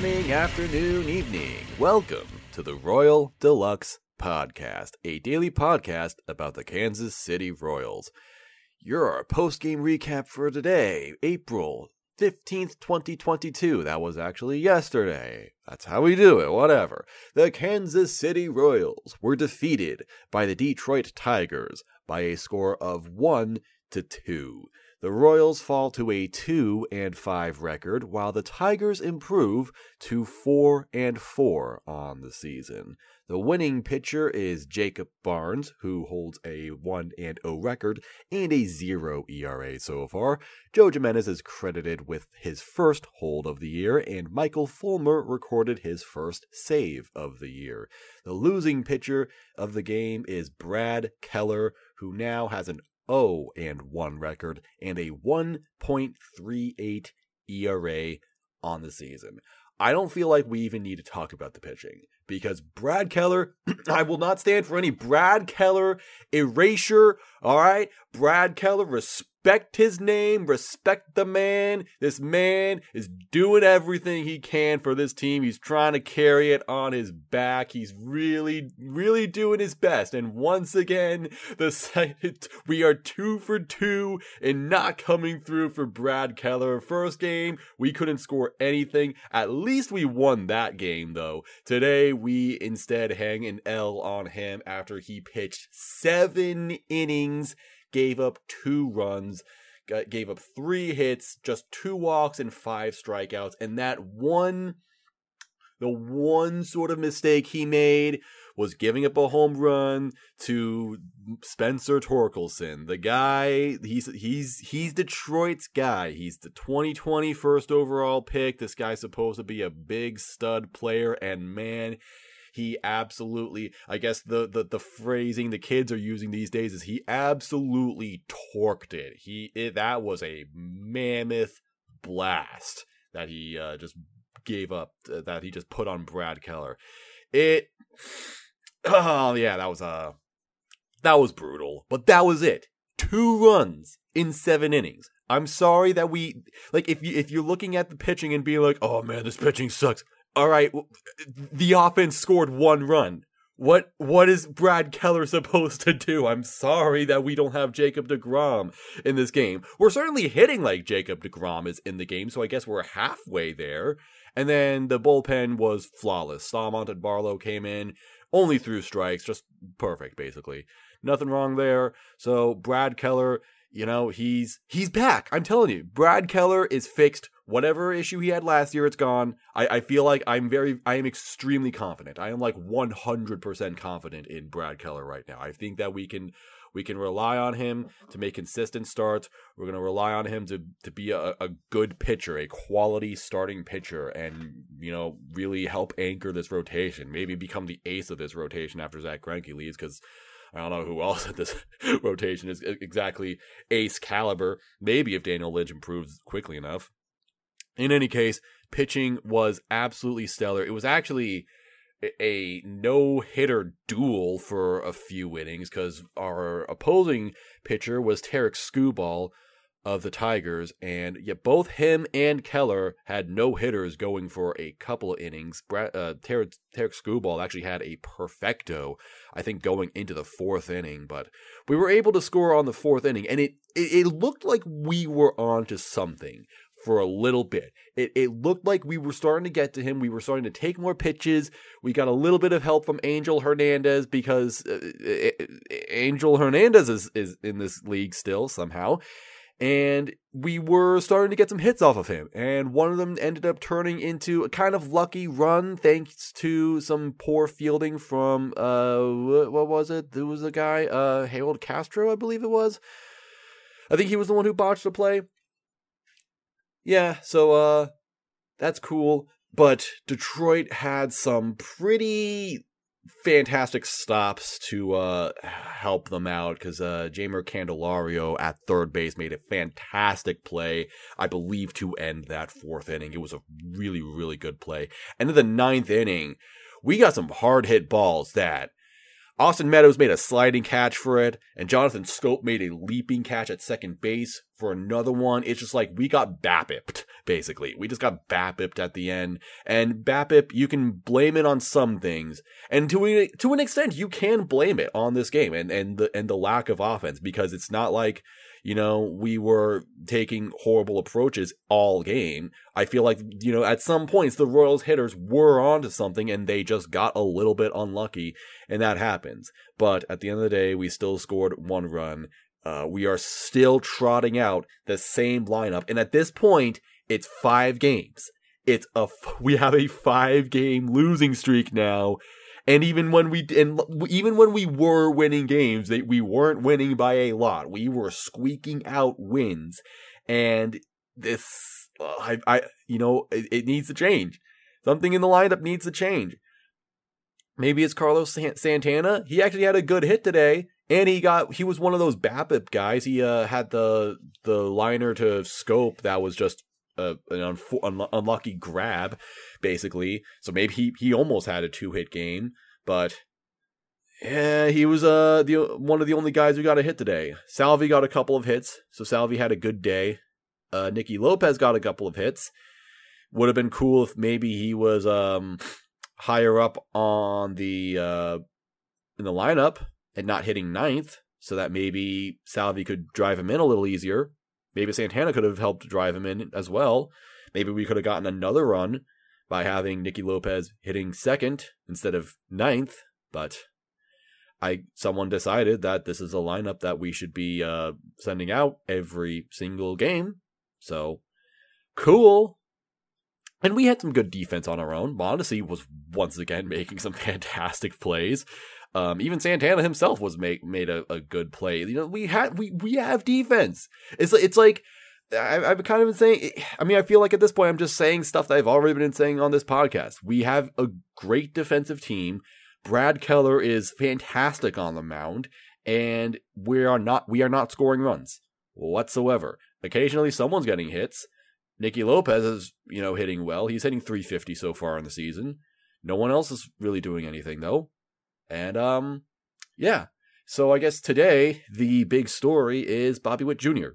morning, afternoon, evening. Welcome to the Royal de Lux Podcast, a daily podcast about the Kansas City Royals. Your post game recap for today, April 15th, 2022. That was actually yesterday. That's how we do it, whatever. The Kansas City Royals were defeated by the Detroit Tigers by a score of 1 to 2. The Royals fall to a 2 and 5 record while the Tigers improve to 4 and 4 on the season. The winning pitcher is Jacob Barnes, who holds a 1 and 0 record and a 0 ERA so far. Joe Jimenez is credited with his first hold of the year, and Michael Fulmer recorded his first save of the year. The losing pitcher of the game is Brad Keller, who now has an 0 and 1 record and a 1.38 ERA on the season. I don't feel like we even need to talk about the pitching because Brad Keller, I will not stand for any Brad Keller erasure. All right. Brad Keller, respect his name, respect the man. This man is doing everything he can for this team. He's trying to carry it on his back. He's really, really doing his best. And once again, the second, we are two for two in not coming through for Brad Keller. First game, we couldn't score anything. At least we won that game though. Today, we instead hang an L on him after he pitched seven innings, gave up two runs, gave up three hits, just two walks and five strikeouts. And that one, the one sort of mistake he made was giving up a home run to Spencer Torkelson. The guy, he's he's he's Detroit's guy. He's the 2020 first overall pick. This guy's supposed to be a big stud player and man, he absolutely I guess the the the phrasing the kids are using these days is he absolutely torqued it. He it, that was a mammoth blast that he uh, just gave up uh, that he just put on Brad Keller. It oh yeah, that was uh that was brutal, but that was it. Two runs in 7 innings. I'm sorry that we like if you if you're looking at the pitching and being like, "Oh man, this pitching sucks." All right, the offense scored one run. What what is Brad Keller supposed to do? I'm sorry that we don't have Jacob DeGrom in this game. We're certainly hitting like Jacob DeGrom is in the game, so I guess we're halfway there. And then the bullpen was flawless. Staumont and Barlow came in, only threw strikes, just perfect basically. Nothing wrong there. So Brad Keller, you know, he's he's back. I'm telling you, Brad Keller is fixed whatever issue he had last year, it's gone. I, I feel like I'm very, I am extremely confident. I am like 100% confident in Brad Keller right now. I think that we can, we can rely on him to make consistent starts. We're going to rely on him to, to be a, a good pitcher, a quality starting pitcher, and, you know, really help anchor this rotation. Maybe become the ace of this rotation after Zach Greinke leaves because I don't know who else at this rotation is exactly ace caliber. Maybe if Daniel Lynch improves quickly enough. In any case, pitching was absolutely stellar. It was actually a no hitter duel for a few innings because our opposing pitcher was Tarik Skubal of the Tigers, and yet both him and Keller had no hitters going for a couple of innings. Uh, Tarik Skubal actually had a perfecto, I think, going into the fourth inning, but we were able to score on the fourth inning, and it, it, it looked like we were on to something for a little bit. It, it looked like we were starting to get to him. We were starting to take more pitches. We got a little bit of help from Angel Hernandez because uh, Angel Hernandez is, is in this league still somehow. And we were starting to get some hits off of him. And one of them ended up turning into a kind of lucky run thanks to some poor fielding from, uh, what was it? There was a guy, uh, Harold Castro, I believe it was. I think he was the one who botched the play yeah, so uh that's cool. But Detroit had some pretty fantastic stops to uh help them out because uh Jeimer Candelario at third base made a fantastic play, I believe, to end that fourth inning. It was a really, really good play. And in the ninth inning, we got some hard hit balls that Austin Meadows made a sliding catch for it, and Jonathan Schoop made a leaping catch at second base for another one. It's just like we got BABIPed, basically. We just got BABIPed at the end. And BABIP, you can blame it on some things. And to a, to an extent, you can blame it on this game and, and the and the lack of offense because it's not like you know, we were taking horrible approaches all game. I feel like, you know, at some points the Royals hitters were onto something and they just got a little bit unlucky and that happens. But at the end of the day, we still scored one run. Uh, we are still trotting out the same lineup. And at this point, it's five games. It's a, we have a five game losing streak now. And even when we and even when we were winning games, we weren't winning by a lot. We were squeaking out wins, and this, uh, I, I, you know, it, it, needs to change. Something in the lineup needs to change. Maybe it's Carlos Santana. He actually had a good hit today, and he got he was one of those BABIP guys. He uh, had the the liner to Schoop that was just a, an un- unlucky grab, basically. So maybe he, he almost had a two hit game, but yeah, he was uh the one of the only guys who got a hit today. Salvi got a couple of hits, so Salvi had a good day. Uh, Nicky Lopez got a couple of hits. Would have been cool if maybe he was um higher up on the uh in the lineup and not hitting ninth, so that maybe Salvi could drive him in a little easier. Maybe Santana could have helped drive him in as well. Maybe we could have gotten another run by having Nicky Lopez hitting second instead of ninth, but I someone decided that this is a lineup that we should be uh, sending out every single game. So cool. And we had some good defense on our own. Mondesi was once again making some fantastic plays. Um, even Santana himself was make, made a, a good play. You know, we had we we have defense. It's it's like I, have kind of been saying. I mean, I feel like at this point I'm just saying stuff that I've already been saying on this podcast. We have a great defensive team. Brad Keller is fantastic on the mound, and we are not we are not scoring runs whatsoever. Occasionally, someone's getting hits. Nicky Lopez is you know hitting well. He's hitting 350 so far in the season. No one else is really doing anything though. And um, yeah. So I guess today the big story is Bobby Witt Jr.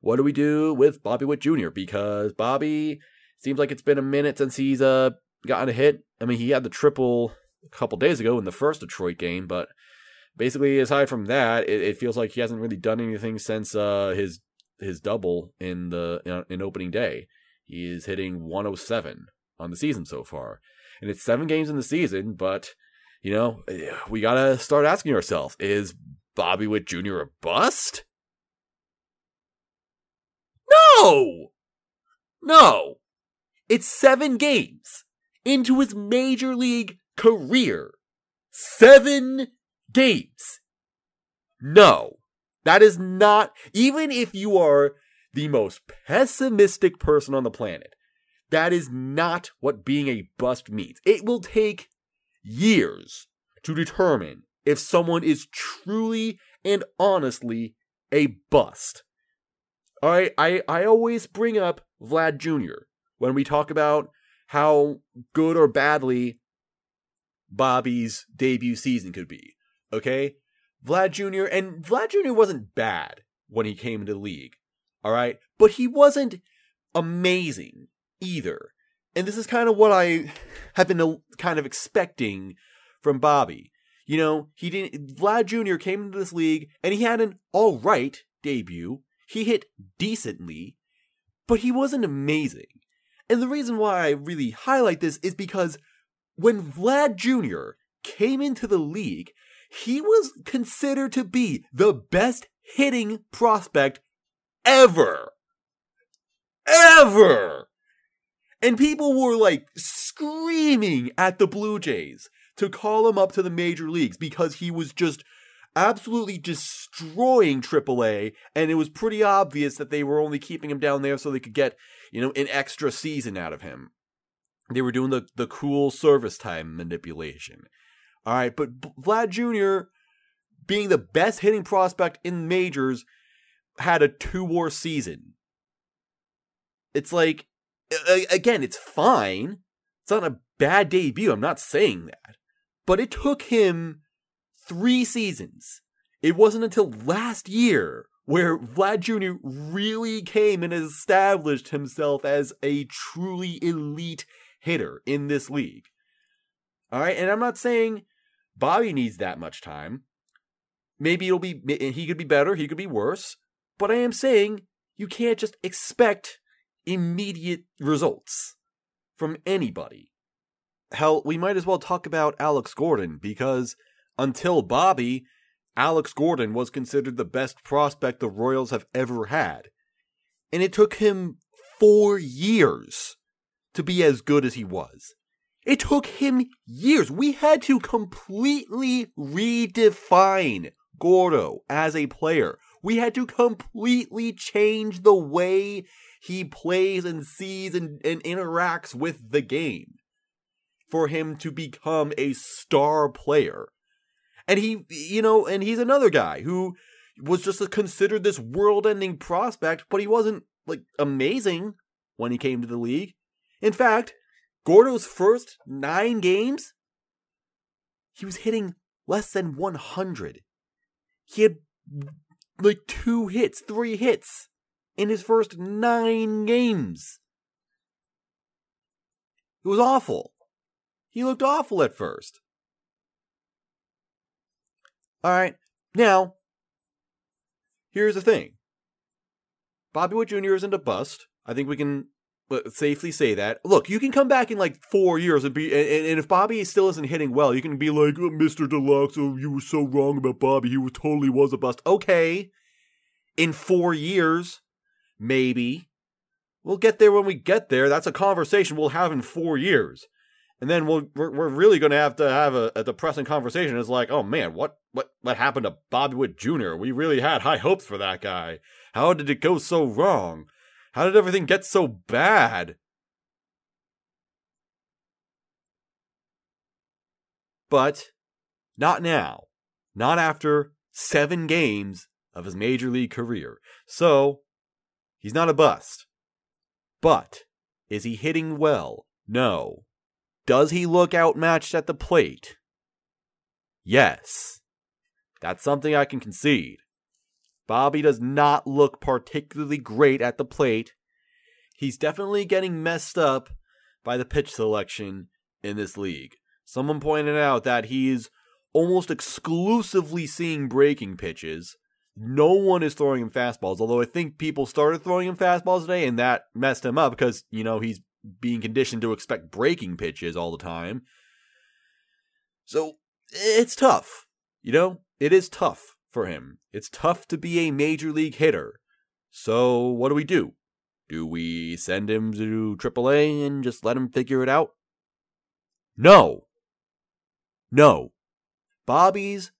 What do we do with Bobby Witt Jr.? Because Bobby seems like it's been a minute since he's uh gotten a hit. I mean, he had the triple a couple days ago in the first Detroit game, but basically, aside from that, it, it feels like he hasn't really done anything since uh his his double in the in, in opening day. He is hitting 107 on the season so far, and it's seven games in the season, but you know, we gotta start asking ourselves: Is Bobby Witt Jr. a bust? No, no. It's seven games into his major league career. Seven games. No, that is not, even if you are the most pessimistic person on the planet, that is not what being a bust means. It will take years to determine if someone is truly and honestly a bust. All right, I, I always bring up Vlad Jr. when we talk about how good or badly Bobby's debut season could be. Okay? Vlad Jr. and Vlad Jr. wasn't bad when he came into the league. All right? But he wasn't amazing either. And this is kind of what I have been uh, kind of expecting from Bobby. You know, he didn't. Vlad Jr. came into this league and he had an all right debut. He hit decently, but he wasn't amazing. And the reason why I really highlight this is because when Vlad Jr. came into the league, he was considered to be the best hitting prospect ever. Ever! And people were like screaming at the Blue Jays to call him up to the major leagues because he was just absolutely destroying AAA, and it was pretty obvious that they were only keeping him down there so they could get, you know, an extra season out of him. They were doing the, the cool service time manipulation. All right, but Vlad Jr., being the best hitting prospect in majors, had a two war season. It's like again, it's fine. It's not a bad debut. I'm not saying that. But it took him three seasons. It wasn't until last year where Vlad Jr. really came and established himself as a truly elite hitter in this league. All right, and I'm not saying Bobby needs that much time. Maybe it'll be he could be better, he could be worse, but I am saying you can't just expect immediate results from anybody. Hell, we might as well talk about Alex Gordon because until Bobby, Alex Gordon was considered the best prospect the Royals have ever had. And it took him four years to be as good as he was. It took him years. We had to completely redefine Gordo as a player. We had to completely change the way he plays and sees and, and interacts with the game for him to become a star player. And he, you know, and he's another guy who was just considered this world ending prospect, but he wasn't like amazing when he came to the league. In fact, Gordo's first nine games, he was hitting less than 100. He had like two hits, three hits in his first nine games. It was awful. He looked awful at first. All right, now, here's the thing Bobby Witt Jr. isn't a bust. I think we can uh, safely say that. Look, you can come back in like four years and be, and, and if Bobby still isn't hitting well, you can be like, oh, Mr. Deluxe, oh, you were so wrong about Bobby. He was, totally was a bust. Okay, in four years, maybe. We'll get there when we get there. That's a conversation we'll have in four years. And then we'll, we're, we're really going to have to have a, a depressing conversation. It's like, oh man, what, what, what happened to Bobby Witt Jr.? We really had high hopes for that guy. How did it go so wrong? How did everything get so bad? But not now. Not after seven games of his major league career. So, he's not a bust. But, is he hitting well? No. Does he look outmatched at the plate? Yes. That's something I can concede. Bobby does not look particularly great at the plate. He's definitely getting messed up by the pitch selection in this league. Someone pointed out that he's almost exclusively seeing breaking pitches. No one is throwing him fastballs, although I think people started throwing him fastballs today and that messed him up because, you know, he's being conditioned to expect breaking pitches all the time. So it's tough. You know, it is tough for him. It's tough to be a major league hitter. So, what do we do? Do we send him to AAA and just let him figure it out? No. No. Bobby's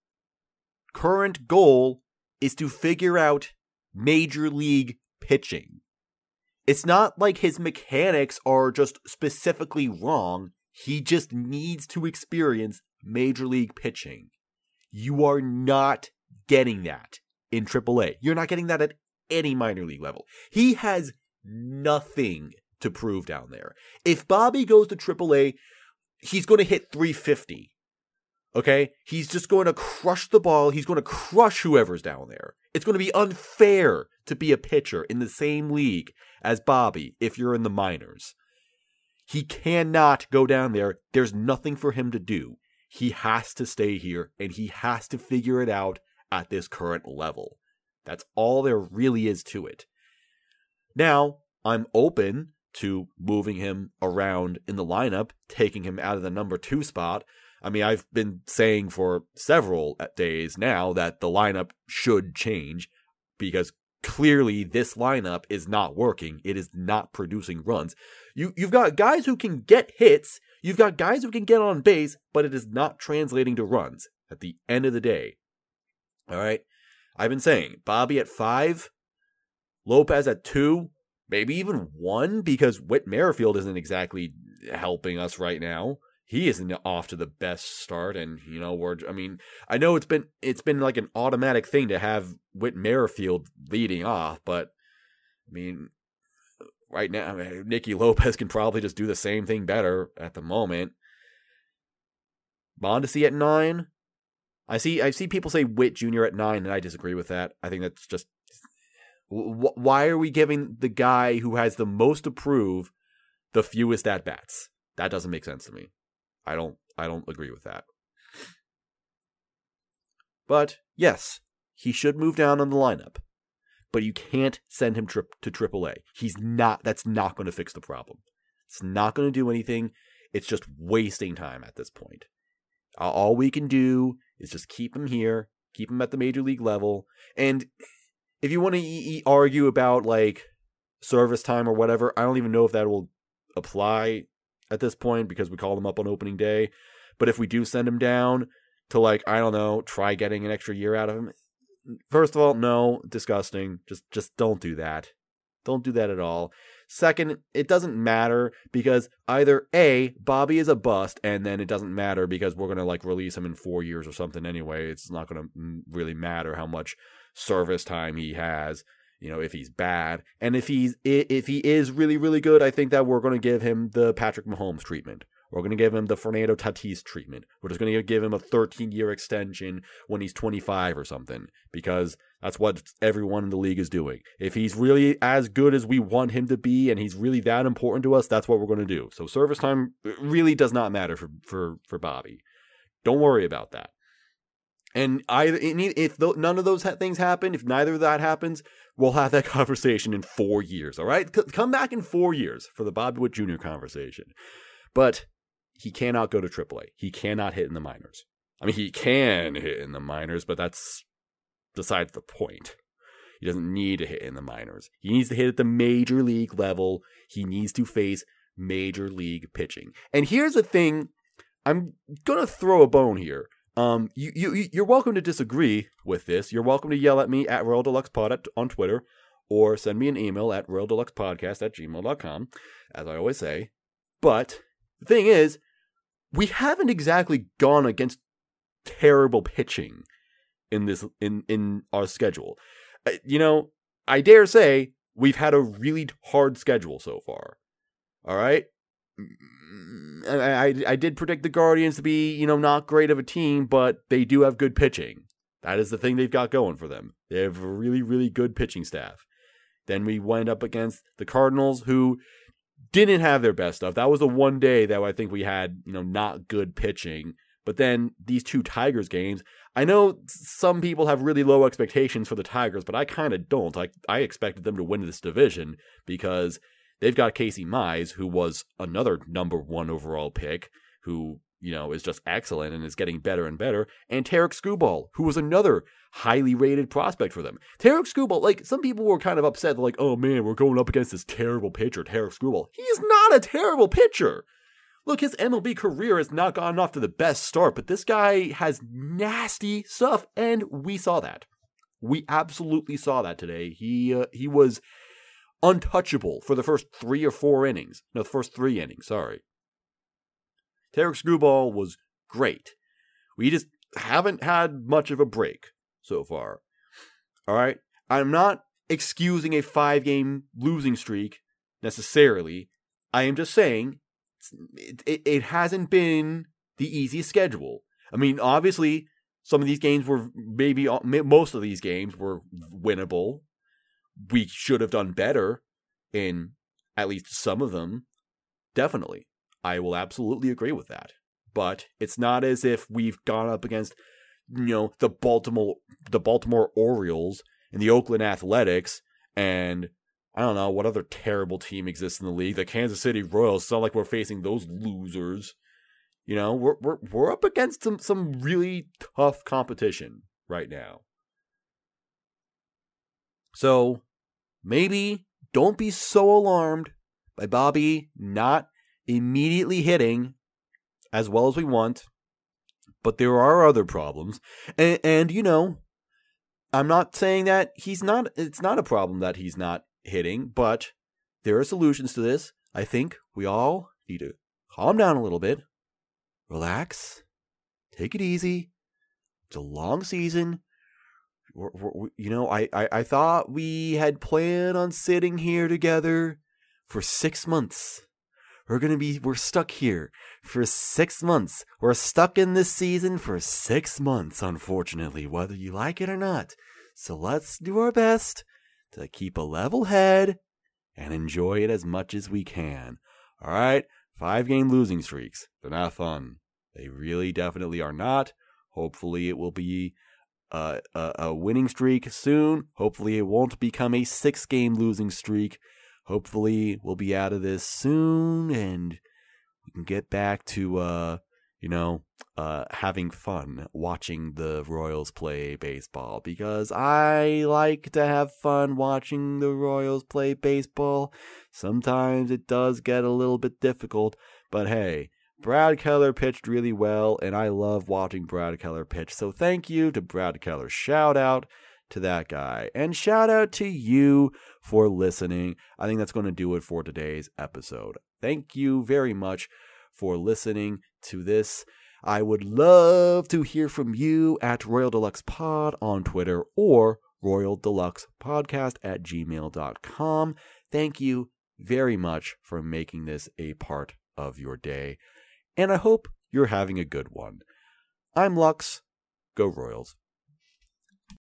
current goal is to figure out major league pitching. It's not like his mechanics are just specifically wrong. He just needs to experience major league pitching. You are not getting that in AAA. You're not getting that at any minor league level. He has nothing to prove down there. If Bobby goes to AAA, he's going to hit 350. Okay? He's just going to crush the ball. He's going to crush whoever's down there. It's going to be unfair to be a pitcher in the same league as Bobby if you're in the minors. He cannot go down there. There's nothing for him to do. He has to stay here and he has to figure it out at this current level. That's all there really is to it. Now, I'm open to moving him around in the lineup, taking him out of the number two spot. I mean, I've been saying for several uh, days now that the lineup should change because clearly this lineup is not working. It is not producing runs. You you've got guys who can get hits, you've got guys who can get on base, but it is not translating to runs at the end of the day. All right. I've been saying Bobby at five, Lopez at two, maybe even one, because Whit Merrifield isn't exactly helping us right now. He isn't off to the best start, and you know we're. I mean, I know it's been it's been like an automatic thing to have Whit Merrifield leading off, but I mean, right now, I mean, Nicky Lopez can probably just do the same thing better at the moment. Mondesi at nine, I see I see people say Witt Jr. at nine, and I disagree with that. I think that's just why are we giving the guy who has the most to prove the fewest at bats? That doesn't make sense to me. I don't I don't agree with that. But yes, he should move down on the lineup. But you can't send him tri- to AAA. He's not. That's not going to fix the problem. It's not going to do anything. It's just wasting time at this point. All we can do is just keep him here, keep him at the major league level, and if you want to e- argue about like service time or whatever, I don't even know if that will apply at this point because we call them up on opening day. But if we do send him down to like I don't know, try getting an extra year out of him, first of all, no, disgusting. Just just don't do that. Don't do that at all. Second, it doesn't matter because either A, Bobby is a bust, and then it doesn't matter because we're to like release him in four years or something anyway. It's not to really matter how much service time he has you know if he's bad. And if he's if he is really really good i think that we're going to give him the patrick mahomes treatment. We're going to give him the fernando tatis treatment. We're just going to give him a 13 year extension when he's 25 or something because that's what everyone in the league is doing. If he's really as good as we want him to be and he's really that important to us that's what we're going to do. So service time really does not matter for for for bobby. Don't worry about that and either if none of those things happen, if neither of that happens, we'll have that conversation in four years. All right, come back in four years for the Bobby Witt Jr. conversation. But he cannot go to AAA. He cannot hit in the minors. I mean, he can hit in the minors, but that's besides the point. He doesn't need to hit in the minors. He needs to hit at the major league level. He needs to face major league pitching. And here's the thing I'm going to throw a bone here. Um, you, you, you're welcome to disagree with this. You're welcome to yell at me at Royal de Lux Pod on Twitter or send me an email at Royal de Lux Podcast at gmail.com, as I always say. But the thing is, we haven't exactly gone against terrible pitching in this in in our schedule. Uh, you know, I dare say we've had a really hard schedule so far. All right? Mm, I, I did predict the Guardians to be, you know, not great of a team, but they do have good pitching. That is the thing they've got going for them. They have a really, really good pitching staff. Then we wind up against the Cardinals, who didn't have their best stuff. That was the one day that I think we had, you know, not good pitching. But then these two Tigers games, I know some people have really low expectations for the Tigers, but I kind of don't. I I expected them to win this division because They've got Casey Mize, who was another number one overall pick, who, you know, is just excellent and is getting better and better, and Tarik Skubal, who was another highly rated prospect for them. Tarik Skubal, like, some people were kind of upset, like, oh man, we're going up against this terrible pitcher, Tarik Skubal. He's not a terrible pitcher. Look, his MLB career has not gotten off to the best start, but this guy has nasty stuff, and we saw that. We absolutely saw that today. He uh, he was untouchable for the first three or four innings. No, the first three innings, sorry. Tarik Skubal was great. We just haven't had much of a break so far. All right. I'm not excusing a five game losing streak necessarily. I am just saying it, it, it hasn't been the easiest schedule. I mean, obviously, some of these games were maybe uh, most of these games were winnable we should have done better in at least some of them. Definitely. I will absolutely agree with that. But it's not as if we've gone up against, you know, the Baltimore the Baltimore Orioles and the Oakland Athletics and I don't know what other terrible team exists in the league. The Kansas City Royals. It's not like we're facing those losers. You know, we're we're we're up against some some really tough competition right now. So maybe don't be so alarmed by Bobby not immediately hitting as well as we want. But there are other problems. And, and, you know, I'm not saying that he's not, it's not a problem that he's not hitting, but there are solutions to this. I think we all need to calm down a little bit, relax, take it easy. It's a long season we're, we're, you know, I, I, I thought we had planned on sitting here together for six months, we're gonna be we're stuck here for six months. We're stuck in this season for six months, unfortunately, whether you like it or not. So let's do our best to keep a level head and enjoy it as much as we can. All right, five game losing streaks. They're not fun. They really definitely are not. Hopefully, it will be a, a, winning streak soon. Hopefully, it won't become a six game losing streak. Hopefully, we'll be out of this soon and we can get back to, uh, you know, uh, having fun watching the Royals play baseball because I like to have fun watching the Royals play baseball. Sometimes it does get a little bit difficult, but hey, Brad Keller pitched really well, and I love watching Brad Keller pitch. So thank you to Brad Keller. Shout out to that guy. And shout out to you for listening. I think that's going to do it for today's episode. Thank you very much for listening to this. I would love to hear from you at Royal de Lux Pod on Twitter or Royal de Lux Podcast at gmail.com. Thank you very much for making this a part of your day and I hope you're having a good one. I'm Lux. Go Royals.